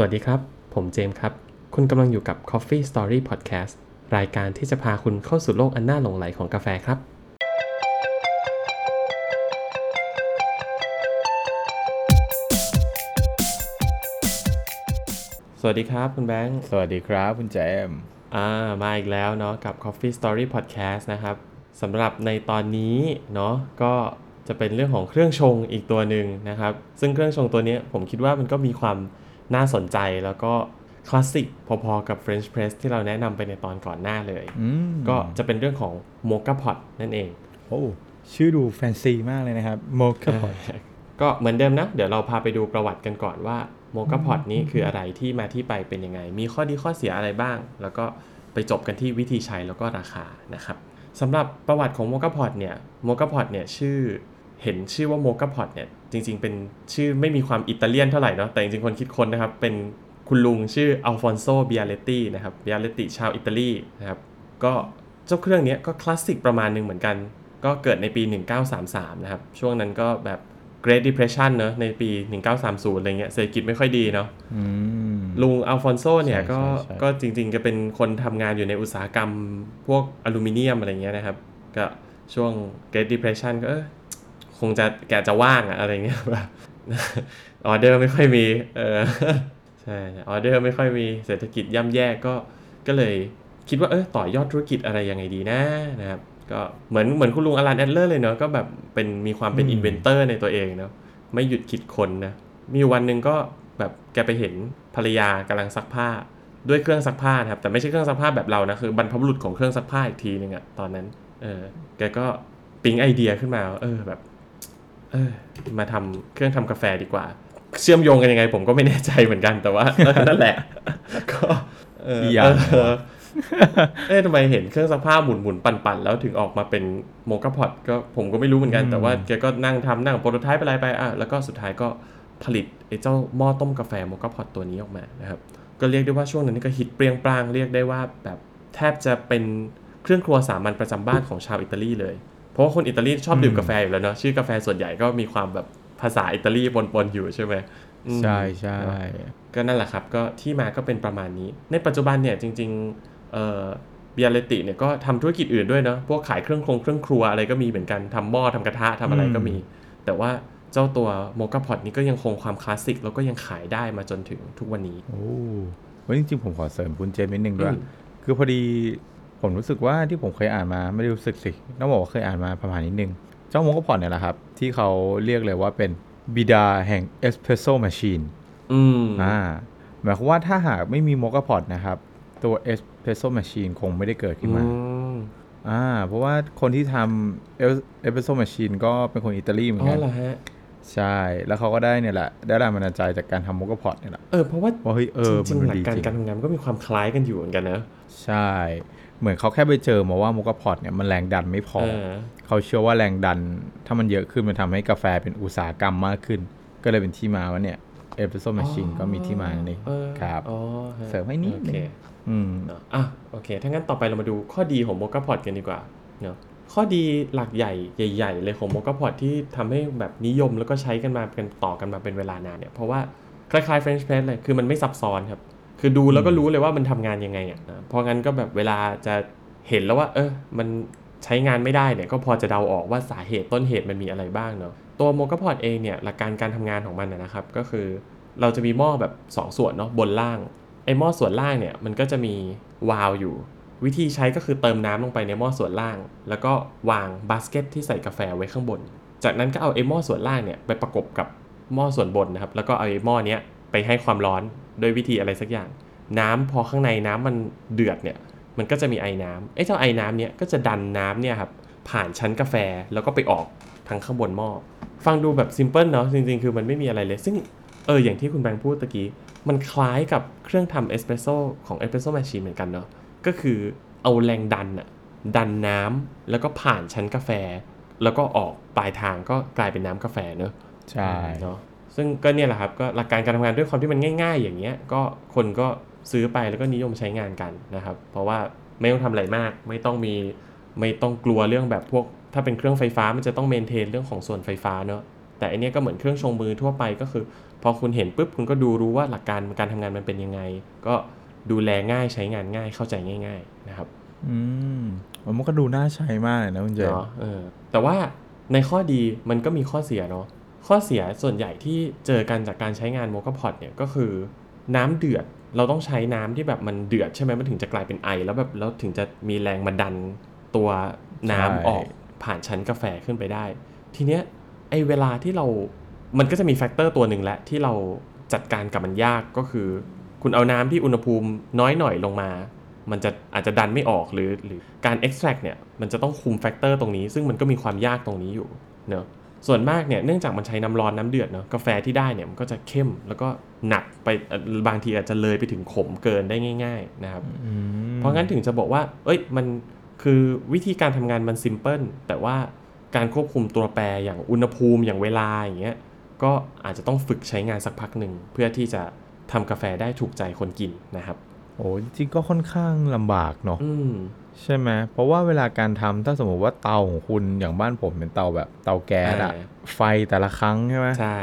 สวัสดีครับ ผมเจมส์ครับ คุณกำลังอยู่กับ Coffee Story Podcast รายการที่จะพาคุณเข้าสู่โลกอันน่าหลงไหลของกาแฟครับ สวัสดีครับคุณแบงค์สวัสดีครับคุณแจมอ่ามาอีกแล้วเนาะกับ Coffee Story Podcast นะครับสำหรับในตอนนี้เนาะก็จะเป็นเรื่องของเครื่องชงอีกตัวหนึ่งนะครับ ซึ่งเครื่องชงตัวนี้ผมคิดว่ามันก็มีความ น่าสนใจแล้วก็คลาสสิกพอๆกับ French Press ที่เราแนะนำไปในตอนก่อนหน้าเลยอืมก็จะเป็นเรื่องของ Mocha Pot นั่นเอง โอ้ชื่อดูแฟนซีมากเลยนะครับโมคาพอตก็เหมือนเดิมนะ เดี๋ยวเราพาไปดูประวัติกันก่อนว่าโมก a พอตนี้คืออะไรที่มาที่ไปเป็นยังไง มีข้อดีข้อเสียอะไรบ้าง แล้วก็ไปจบกันที่วิธีใช้แล้วก็ราคานะครับสำหรับประวัติของโมก a พอตเนี่ยmoka pot เนี่ยชื่อ เห็นชื่อว่าโมก a พอตเนี่ยจริง ๆ เป็นชื่อไม่มีความอิตาเลียนเท่าไหร่เนาะแต่จริงๆคนคิดค้นนะครับ เป็นคุณลุงชื่ออัลฟอนโซเบียเลตตีนะครับเบียเลตติชาวอิตาลีนะครับก็เจ้าเครื่องเนี้ยก็คลาสสิกประมาณหนึ่งเหมือนกัน ก็เกิดในปี 1933 นะครับ ช่วงนั้นก็แบบ Great Depression เนอะในปี 1930 อะไรเงี้ยเศรษฐกิจไม่ค่อยดีเนาะอืมลุงอัลฟอนโซเนี่ยใช่ก็ใช่ใช่ก็จริงๆจะเป็นคนทำงานอยู่ในอุตสาหกรรมพวกอลูมิเนียมอะไรเงี้ยนะครับ ก็ช่วง Great Depression ก็เออ คงจะแกจะว่างอะอะไรเงี้ยแบบออเดอร์ไม่ค่อยมี เออใช่ออเดอร์ไม่ค่อยมีเศรษฐกิจย่ำแย่ก็ก็เลยคิดว่าเออต่อยอดธุรกิจอะไรยังไงดีนะนะครับก็เหมือนเหมือนคุณลุงอลันแอดเลอร์เลยเนาะก็แบบเป็นมีความเป็นอืม inventor ในตัวเองเนาะไม่หยุดคิดคนนะ มีอยู่วันหนึ่งก็แบบแกไปเห็นภรรยากำลังซักผ้าด้วยเครื่องซักผ้านะครับ แต่ไม่ใช่เครื่องซักผ้าแบบเรานะ คือบรรพบุรุษของเครื่องซักผ้าอีกทีหนึ่งอะตอนนั้น เออแกก็ปิ๊งไอเดียขึ้นมาว่าเออแบบ เออมาทำเครื่องทำกาแฟดีกว่า เชื่อมโยงกันยังไง ผมก็ไม่แน่ใจเหมือนกันแต่ว่าเออนั่นแหละก็เอออีหยังเออเอ๊ะทำไมเห็นเครื่องซักผ้าหมุนหมุนๆปั่นๆแล้วถึงออกมาเป็นโมกาพอตก็ผมก็ไม่รู้เหมือนกัน แต่ว่าแกก็นั่งทำนั่งโปรโตไทป์อะไรไปอะแล้วก็สุดท้ายก็ผลิตไอ้เจ้าหม้อต้มกาแฟโมกาพอตตัวนี้ออกมานะครับก็เรียกได้ว่าช่วงนั้นนี่ก็ฮิตเปรี้ยงปร้างเรียกได้ว่าแบบแทบจะเป็นเครื่องครัวสามัญประจำบ้านของชาวอิตาลีเลยเพ ราะว่าคนอิตาลีชอบดื่มกาแฟอยู่แล้วเนาะชื่อกาแฟส่วนใหญ่ก็มีความแบบภาษาอิตาลีปนๆอยู่ใช่ไหมอืมใช่ใช่ก็นั่นแหละครับก็ที่มาก็เป็นประมาณนี้ ในปัจจุบันเนี่ยจริงๆเอ่อเบียร์เลติเนี่ยก็ทำธุรกิจอื่นด้วยเนาะพวกขายเครื่องครงเครื่องครัวอะไรก็มีเหมือนกันทำหม้อทำกระทะทำอะไรก็มี แต่ว่าเจ้าตัว moka pot นี้ก็ยังคงความคลาสสิก แล้วก็ยังขายได้มาจนถึงทุกวันนี้ โอ้วันจริงๆผมขอเสริมคุณเจมส์นิดนึงด้วยอืมคือพอดี ผมรู้สึกว่าที่ผมเคยอ่านมาไม่ได้รู้สึกสิต้องบอกว่าเคยอ่านมาประมาณนิดนึง เจ้า moka pot เนี่ยแหละครับ ที่เขาเรียกเลยว่าเป็นบิดาแห่ง espresso machine อืมอ่าหมายความว่าถ้าหากไม่มี moka pot นะครับ ตัว espresso machine คงไม่ได้เกิดขึ้นมาอืมอ่าเพราะว่าคนที่ทำ espresso machine ก็เป็นคนอิตาลีเหมืออ๋นกัอนเหรอฮะใช่ แล้วเขาก็ได้เนี่ยแหละ ได้แรงบันดาลใจจากการทำ moka pot เนี่ยแหละเออเพราะว่าว่าเฮ้ยเออจริมันงๆหลัดีกการจริงการทำงานมันก็มีความคล้ายกันอยู่เหมือนกันนะ ใช่ เหมือนเขาแค่ไปเจอมาว่า moka pot เนี่ยมันแรงดันไม่พอเออเขาเชื่อว่าแรงดัน ถ้ามันเยอะขึ้นมันทำให้กาแฟเป็นอุตสาหกรรมมากขึ้น ก็เลยเป็นที่มาว่าเนี่ย espresso machine ก็มีที่มานี่เออครับอ๋อฮะเสริมให้นิดโอนึเคงอืมเนอะอะโอเค ถ้างั้นต่อไปเรามาดูข้อดีของโมกาพอตกันดีกว่าเนาะข้อดีหลักใหญ่ใหญ่ๆเลยของโมกาพอตที่ทำให้แบบนิยมแล้วก็ใช้กันมาเป็นต่อกันมาเป็นเวลานานเนี่ยเพราะว่าคล้ายๆ French press เลยคือมันไม่ซับซ้อนครับ คือดูแล้วก็รู้เลยว่ามันทำงานยังไงอะนะเพราะงั้นก็แบบเวลาจะเห็นแล้วว่า เออ มันใช้งานไม่ได้เนี่ยก็พอจะเดาออกว่าสาเหตุต้นเหตุมันมีอะไรบ้างเนาะตัวโมกพอตเองเนี่ยหลักการการทำงานของมันนะครับ ก็คือเราจะมีหม้อแบบ 2 ส่วนเนาะบนล่างไอหม้อส่วนล่างเนี่ยมันก็จะมีวาล์วอยู่ วิธีใช้ก็คือเติมน้ำลงไปในหม้อส่วนล่าง แล้วก็วางบาสเกตที่ใส่กาแฟไว้ข้างบน จากนั้นก็เอาไอหม้อส่วนล่างเนี่ยไปประกบกับหม้อส่วนบนนะครับแล้วก็เอาไอหม้อเนี้ย ไปให้ความร้อนโดยวิธีอะไรสักอย่าง น้ำพอข้างในน้ำมันเดือดเนี่ยมันก็จะมีไอ้น้ำไอ้เจ้าไอ้น้ำเนี่ยก็จะดันน้ำเนี่ยครับผ่านชั้นกาแฟแล้วก็ไปออกทางข้างบนหม้อฟังดูแบบ simple เนาะจริงๆ คือมันไม่มีอะไรเลย ซึ่งเอออย่างที่คุณแบงค์พูดตะกี้ มันคล้ายกับเครื่องทำเอสเปรสโซ่ของ espresso machine เหมือนกันเนาะก็คือเอาแรงดันอะดันน้ำแล้วก็ผ่านชั้นกาแฟ แล้วก็ออกปลายทางก็กลายเป็นน้ำกาแฟเนอะใช่เนาะ ซึ่งก็เนี่ยแหละครับก็หลักการการทำงานด้วยความที่มันง่าย ๆ อย่างเงี้ยก็คนก็ซื้อไปแล้วก็นิยมใช้งานกันนะครับ เพราะว่าไม่ต้องทำอะไรมาก ไม่ต้องมีไม่ต้องกลัวเรื่องแบบพวก ถ้าเป็นเครื่องไฟฟ้ามันจะต้องเมนเทนเรื่องของส่วนไฟฟ้าเนอะแต่อันเนี้ยก็เหมือนเครื่องชงมือทั่วไปก็คือ พอคุณเห็นปุ๊บคุณก็ดูรู้ว่าหลักการการทำงานมันเป็นยังไง ก็ดูแลง่ายใช้งานง่ายเข้าใจง่าย ๆนะครับ อืมมันก็ดูน่าใช้มากเลยนะคุณเจมส์เนาะเออแต่ว่าในข้อดีมันก็มีข้อเสียเนาะ ข้อเสียส่วนใหญ่ที่เจอกันจากการใช้งานโมกพอ t เนี่ยก็คือน้ำเดือดเราต้องใช้น้ำที่แบบมันเดือดใช่ไหมมันถึงจะกลายเป็นไอ แล้วแบบแล้วถึงจะมีแรงมาดันตัวน้ำออกผ่านชั้นกาแฟขึ้นไปได้ ทีเนี้ยไอเวลาที่เรา มันก็จะมี factor ตัวหนึ่งแหละที่เราจัดการกับมันยากก็คือ คุณเอาน้ำที่อุณหภูมิน้อยหน่อยลงมา มันจะอาจจะดันไม่ออกหรือหรือการ extract เนี่ยมันจะต้องคุม factor ตรงนี้ ซึ่งมันก็มีความยากตรงนี้อยู่เนอะ ส่วนมากเนี่ยเนื่องจากมันใช้น้ำร้อนน้ำเดือดเนอะกาแฟที่ได้เนี่ยมันก็จะเข้มแล้วก็หนักไปเอ่อบางทีอาจจะเลยไปถึงขมเกินได้ง่าย ๆนะครับอืมเพราะงั้นถึงจะบอกว่า เอ้ยมันคือวิธีการทำงานมันซิมเพิลแต่ว่าการควบคุมตัวแปรอย่างอุณหภูมิอย่างเวลาอย่างเงี้ยก็อาจจะต้องฝึกใช้งานสักพักหนึ่งเพื่อที่จะทำกาแฟได้ถูกใจคนกินนะครับโอ้จริงๆก็ค่อนข้างลำบากเนาะอืม ใช่ไหมเพราะว่าเวลาการทำถ้าสมมติว่าเตาของคุณอย่างบ้านผมเป็นเตาแบบเตาแก๊สอะอ่าไฟแต่ละครั้งใช่ไหมใช่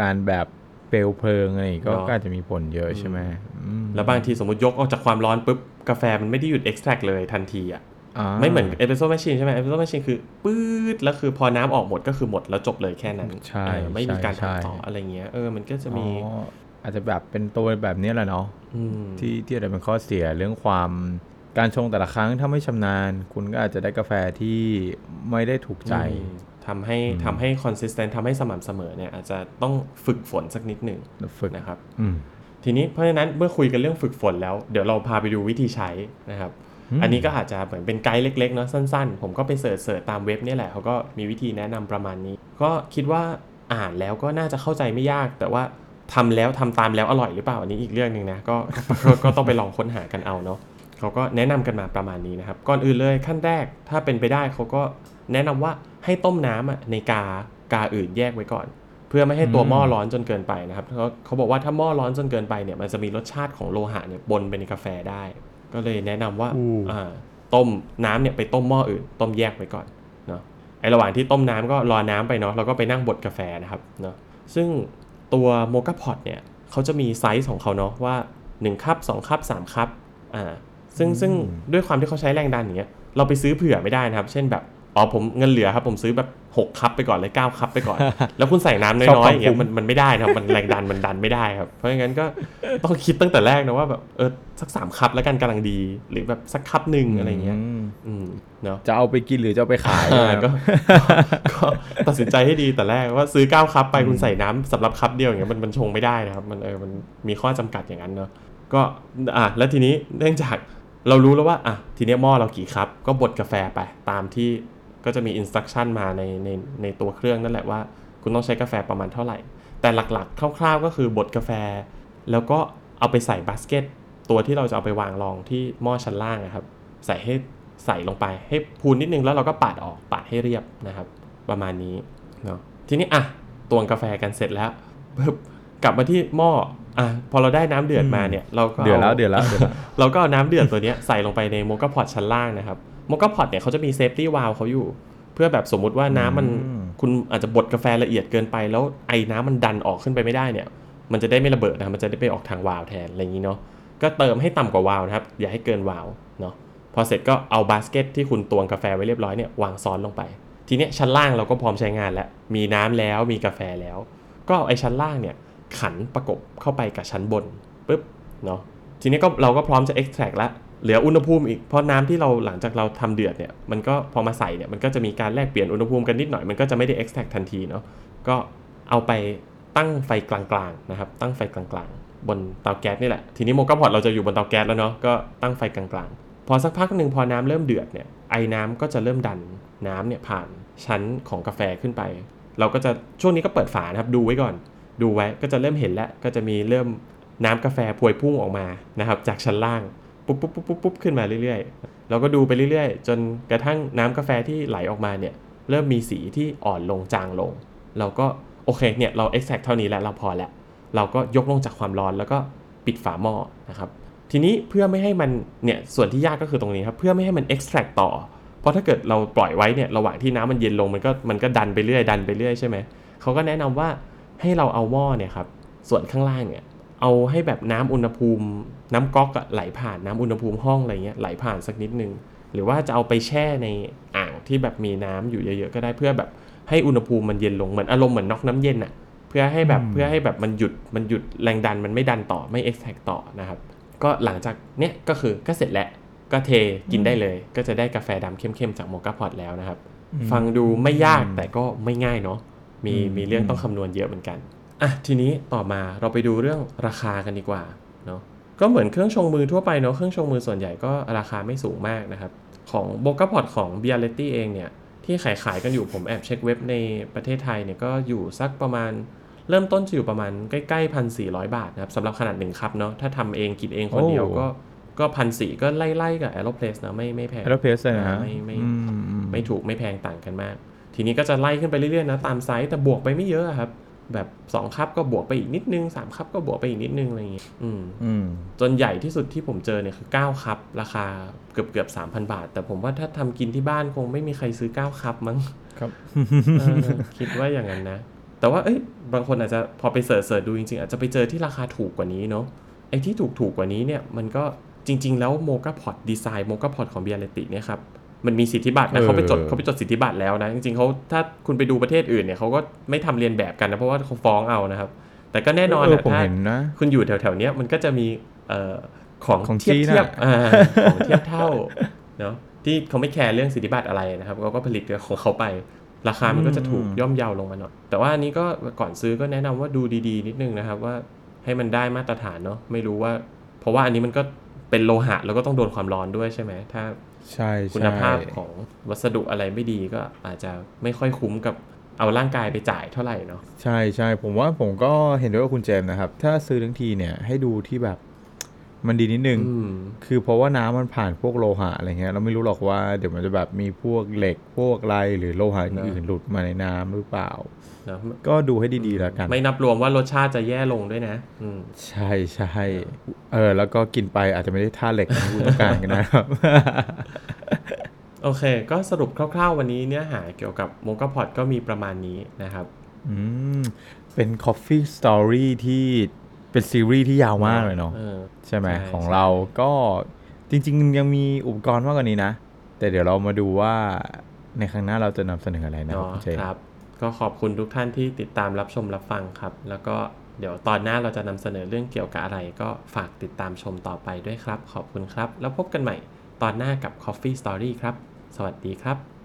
การแบบเปลวเพลิงอะไรอย่างงี้ก็เนาะก็อาจจะมีผลเยอะใช่ไหมอืมแล้วบางทีสมมติยกออกจากความร้อนปุ๊บกาแฟมันไม่ได้หยุด extract เลยทันทีอะาไม่เหมือน espresso machine ใช่ไหม espresso machine คือปื๊ดแล้วคือพอน้ำออกหมดก็คือหมดแล้วจบเลยแค่นั้นใช่เออไม่มีการใช่ทำต่ออะไรเงี้ยเออมันก็จะมีอ๋ออาจจะแบบเป็นตัวแบบนี้แหละเนาะอืมที่ที่อาจจะเป็นข้อเสียเรื่องความ การชงแต่ละครั้งถ้าไม่ชำนาญ คุณก็อาจจะได้กาแฟที่ไม่ได้ถูกใจอืมทำให้ทำให้ consistent ทำให้สม่ำเสมอเนี่ยอาจจะต้องฝึกฝนสักนิดหนึ่งฝึกนะครับอืมทีนี้เพราะฉะนั้นเมื่อคุยกันเรื่องฝึกฝนแล้ว เดี๋ยวเราพาไปดูวิธีใช้นะครับอืมอันนี้ก็อาจจะเหมือนเป็นไกด์เล็กๆเนาะสั้นๆ ผมก็ไปเสิร์ชเสิร์ชตามเว็บเนี่ยแหละเขาก็มีวิธีแนะนำประมาณนี้ ก็คิดว่าอ่านแล้วก็น่าจะเข้าใจไม่ยาก แต่ว่าทำแล้วทำตามแล้วอร่อยหรือเปล่าอันนี้อีกเรื่องหนึ่งนะก็ก็ก็ต้องไปลองค้นหากันเอาเนาะ เขาก็แนะนำกันมาประมาณนี้นะครับ ก่อนอื่นเลยขั้นแรกถ้าเป็นไปได้เขาก็แนะนำว่าให้ต้มน้ำอะในกากาอื่นแยกไว้ก่อน เพื่อไม่ให้ตัวหม้อร้อนจนเกินไปนะครับเขาเขาบอกว่าถ้าหม้อร้อนจนเกินไปเนี่ยมันจะมีรสชาติของโลหะเนี่ยปนไปในกาแฟได้ ก็เลยแนะนำว่าอู้อ่าต้มน้ำเนี่ยไปต้มหม้ออื่น ต้มแยกไว้ก่อนเนาะไอระหว่างที่ต้มน้ำก็รอน้ำไปเนาะเราก็ไปนั่งบดกาแฟนะครับเนาะซึ่งตัวโมก a พอตเนี่ยเขาจะมีไซส์ของเขาเนาะว่า1คัพ2คัพ3คัพอ่า ซึ่งซึ่งด้วยความที่เขาใช้แรงดันอย่างเงี้ยเราไปซื้อเผื่อไม่ได้นะครับ เช่นแบบอ๋อผมเงินเหลือครับผมซื้อแบบ6คัพไปก่อนเลย9คัพไปก่อน แล้วคุณใส่น้ำน้ชอบอยๆความอย่างเงี้ยคุ้มมันมันไม่ได้นะครับมันแรงดันมันดันไม่ได้ครับ เพราะงั้นก็ต้องคิดตั้งแต่แรกนะว่าแบบเออสักสามคัพแล้วกันกำลังดี หรือแบบสักคัพหนึ่งอะไรเงี้ยมอืมเนาะจะเอาไปกินหรือจะเอาไปขายอ่านะครับก็ก็ตัดสินใจให้ดีแต่แรกว่าซื้อเก้า cup ไปคุณใส่น้ำสำหรับ cup เดียวอย่างเงี้ยมันมันชงไม่ได้นะครับ มันเออมันมีข้อจำกัดอย่างนั้นเนาะก็อะแล้วทีนี้เนื่องจาก เรารู้แล้วว่าอะทีนี้หม้อเรากี่ cup ก็บดกาแฟไปตามที่ก็จะมีอินสต u ั t ชั่นมาในในในตัวเครื่องนั่นแหละว่า คุณต้องใช้กาแฟประมาณเท่าไหร่ แต่หลักๆ คร่าวๆ ก็คือบดกาแฟ แล้วก็เอาไปใส่บาสเกตตัวที่เราจะเอาไปวางรองที่หม้อชั้นล่างนะครับ ใส่ให้ใส่ลงไปให้พูนนิดนึงแล้วเราก็ปาดออกปาดให้เรียบนะครับ ประมาณนี้เนาะทีนี้อะตวงกาแฟกันเสร็จแล้วปึ๊บกลับมาที่หม้อ อะพอเราได้น้ำเดือดมาเนี่ยเราก็เดือดแล้วาเดือดแล้วเดือดแล้วเราก็เอาน้ำเดือดตัวเนี้ยใส่ลงไปในโมก a พอตชั้นล่างนะครับโมก a พอตเนี่ยเขาจะมีเซฟตี้วาลเขาอยู่ เพื่อแบบสมมุติว่าน้ำมันอืมคุณอาจจะบดกาแฟละเอียดเกินไป แล้วไอ้น้ำมันดันออกขึ้นไปไม่ได้เนี่ย มันจะได้ไม่ระเบิดนะครับมันจะได้ไปออกทางวาล์วแทนอะไรอย่างนี้เนาะก็เติมให้ต่ำกว่าวาล์วนะครับ อย่าให้เกินวาล์วเนาะพอเสร็จก็เอาบาสเกตที่คุณตวงกาแฟไว้เรียบร้อยเนี่ยวางซ้อนลงไป ทีเนี้ยชั้นล่างเราก็พร้อมใช้งานแล้วมีน้ำแล้วมีกาแฟแล้ว ก็เอาไอ้ชั้นล่างเนี่ย ขันประกบเข้าไปกับชั้นบนปุ๊บเนาะทีนี้ก็เราก็พร้อมจะ extract ละเหลืออุณหภูมิอีกเพราะน้ำที่เราหลังจากเราทำเดือดเนี่ยมันก็พอมาใส่เนี่ยมันก็จะมีการแลกเปลี่ยนอุณหภูมิกันนิดหน่อยมันก็จะไม่ได้ extract ทันทีเนาะก็เอาไปตั้งไฟกลางๆนะครับตั้งไฟกลางๆ บนเตาแก๊สนี่แหละทีนี้โมกาพอตเราจะอยู่บนเตาแก๊สแล้วเนาะก็ตั้งไฟกลางๆ พอสักพักหนึ่งพอน้ำเริ่มเดือดเนี่ยไอ้น้ำก็จะเริ่มดันน้ำเนี่ยผ่านชั้นของกาแฟขึ้นไป เราก็จะช่วงนี้ก็เปิดฝานะครับดูไว้ก่อน ดูไว้ก็จะเริ่มเห็นแล้วก็จะมีเริ่มน้ำกาแฟพวยพุ่งออกมานะครับ จากชั้นล่างปุ๊บปุ๊บปุ๊บปุ๊บปุ๊บขึ้นมาเรื่อยๆเราก็ดูไปเรื่อยๆ จนกระทั่งน้ำกาแฟที่ไหลออกมาเนี่ยเริ่มมีสีที่อ่อนลงจางลง เราก็โอเคเนี่ยเรา extract เท่านี้แล้วเราพอแล้วเราก็ยกลงจากความร้อนแล้วก็ปิดฝาหม้อนะครับ ทีนี้เพื่อไม่ให้มันเนี่ยส่วนที่ยากก็คือตรงนี้ครับเพื่อไม่ให้มัน extract ต่อ เพราะถ้าเกิดเราปล่อยไว้เนี่ยระหว่างที่น้ำมันเย็นลงมันก็มันก็ดันไปเรื่อยดันไปเรื่อยใช่ไหมเขาก็แนะนำว่า ให้เราเอาหม้อเนี่ยครับส่วนข้างล่างเนี่ยเอาให้แบบน้ำอุณหภูมิ น้ำก๊อกอะไหลผ่านน้ำอุณหภูมิห้องอะไรเงี้ยไหลผ่านสักนิดนึง หรือว่าจะเอาไปแช่ในอ่างที่แบบมีน้ำอยู่เยอะๆก็ได้เพื่อแบบให้อุณหภูมิมันเย็นลงเหมือนอารมณ์เหมือนน็อกน้ำเย็นอะเพื่อให้แบบอืมเพื่อให้แบบมันหยุดมันหยุดแรงดันมันไม่ดันต่อไม่ extract ต่อนะครับก็หลังจากเนี้ยก็คือก็เสร็จแล้วก็เทกินได้เลย ก็จะได้กาแฟดำเข้มๆจากโมกาพอตแล้วนะครับ ฟังดูไม่ยากแต่ก็ไม่ง่ายเนาะ มีอืมมีเรื่องต้องคำนวณเยอะเหมือนกันอะทีนี้ต่อมาเราไปดูเรื่องราคากันดีกว่าเนาะก็เหมือนเครื่องชงมือทั่วไปเนาะเครื่องชงมือส่วนใหญ่ก็ราคาไม่สูงมากนะครับของโบกาพอตของ b i a l e t t i เองเนี่ยที่ขายขายๆกันอยู่ผมแอบเช็คเว็บในประเทศไทยเนี่ยก็อยู่สักประมาณเริ่มต้นจะอยู่ประมาณใกล้ๆพันสี่ร้อยบาทนะครับสำหรับขนาดหนึ่งครับเนาะถ้าทำเองกินเองคนเดียวโอ้ก็ก็พันสี่ก็ไล่ๆกับ Aeropress นะไม่ไม่แพง Aeropress เลยนะไม่ไม่อืมอืมไม่ถูกไม่แพงต่างกันมาก ทีนี้ก็จะไล่ขึ้นไปเรื่อยๆนะตามไซส์แต่บวกไปไม่เยอะอะครับแบบ2 cup ก็บวกไปอีกนิดนึง3 cup ก็บวกไปอีกนิดนึงอะไรอย่างงี้อืมอืมจนใหญ่ที่สุดที่ผมเจอเนี่ยคือ9 cup ราคาเกือบเกือบ3,000บาท แต่ผมว่าถ้าทำกินที่บ้านคงไม่มีใครซื้อ9 cup มั้งครับเออคิดว่าอย่างนั้นนะ แต่ว่าเอ้ยบางคนอาจจะพอไป search search ดูจริงๆ อาจจะไปเจอที่ราคาถูกกว่านี้เนาะไอ้ที่ถูกถูกๆกว่านี้เนี่ยมันก็จริง ๆ แล้ว Moka Pot ดีไซน์ Moka Pot ของ Bialetti เนี่ยครับ มันมีสิทธิบัตรนะเออเขาไปจดเขาไปจดสิทธิบัตรแล้วนะจริงๆเขาถ้าคุณไปดูประเทศอื่นเนี่ยเขาก็ไม่ทำเรียนแบบกันนะเพราะว่าเขาฟ้องเอานะครับ แต่ก็แน่นอนเออนะผมถ้าเห็นนะคุณอยู่แถวๆเนี้ยมันก็จะมีเอ่อของของเทียบจีนเทียบอะอ่าของเทียบเท่าเนาะที่เขาไม่แคร์เรื่องสิทธิบัตรอะไรนะครับเขาก็ผลิตของเขาไปราคามันก็จะถูกย่อมเยาวลงมาหน่อยแต่ว่าอันนี้ก็ก่อนซื้อก็แนะนำว่าดูดีๆ นิดนึงนะครับว่าให้มันได้มาตรฐานเนาะไม่รู้ว่า เพราะว่าอันนี้มันก็ เป็นโลหะแล้วก็ต้องโดนความร้อนด้วยใช่ไหมถ้าใช่คุณใช่ภาพของวัสดุอะไรไม่ดีก็อาจจะไม่ค่อยคุ้มกับเอาร่างกายไปจ่ายเท่าไหร่เนาะใช่ใช่ผมว่าผมก็เห็นด้วยกับคุณเจมส์นะครับ ถ้าซื้อทั้งทีเนี่ยให้ดูที่แบบ มันดีนิดนึงอืมคือเพราะว่าน้ำมันผ่านพวกโลหะอะไรเงี้ยเราไม่รู้หรอกว่าเดี๋ยวมันจะแบบมีพวกเหล็กพวกอะไรหรือโลหะอื่นๆหลุดมาในน้ำหรือเปล่าเนอะก็ดูให้ดีๆแล้วกัน ไม่นับรวมว่ารสชาติจะแย่ลงด้วยนะอืมใช่ใช่เออ แล้วก็กินไปอาจจะไม่ได้ท่าเหล็กที่คุณต้องการกันนะครับโอเค ก็สรุปคร่าว ๆ วันนี้เนื้อหาเกี่ยวกับโมกาพอดก็มีประมาณนี้นะครับ อืม เป็น Coffee Story ที่ เป็นซีรีส์ที่ยาวมากเลยเนาะออใช่ไหมใช่ของใช่เราก็จริง ๆ ยังมีอุปกรณ์มากกว่านี้นะ แต่เดี๋ยวเรามาดูว่าในครั้งหน้าเราจะนำเสนออะไรนะครับเนาะคุณเจครับ ก็ขอบคุณทุกท่านที่ติดตามรับชมรับฟังครับ แล้วก็เดี๋ยวตอนหน้าเราจะนำเสนอเรื่องเกี่ยวกับอะไร ก็ฝากติดตามชมต่อไปด้วยครับ ขอบคุณครับ แล้วพบกันใหม่ตอนหน้ากับ Coffee Story ครับ สวัสดีครับ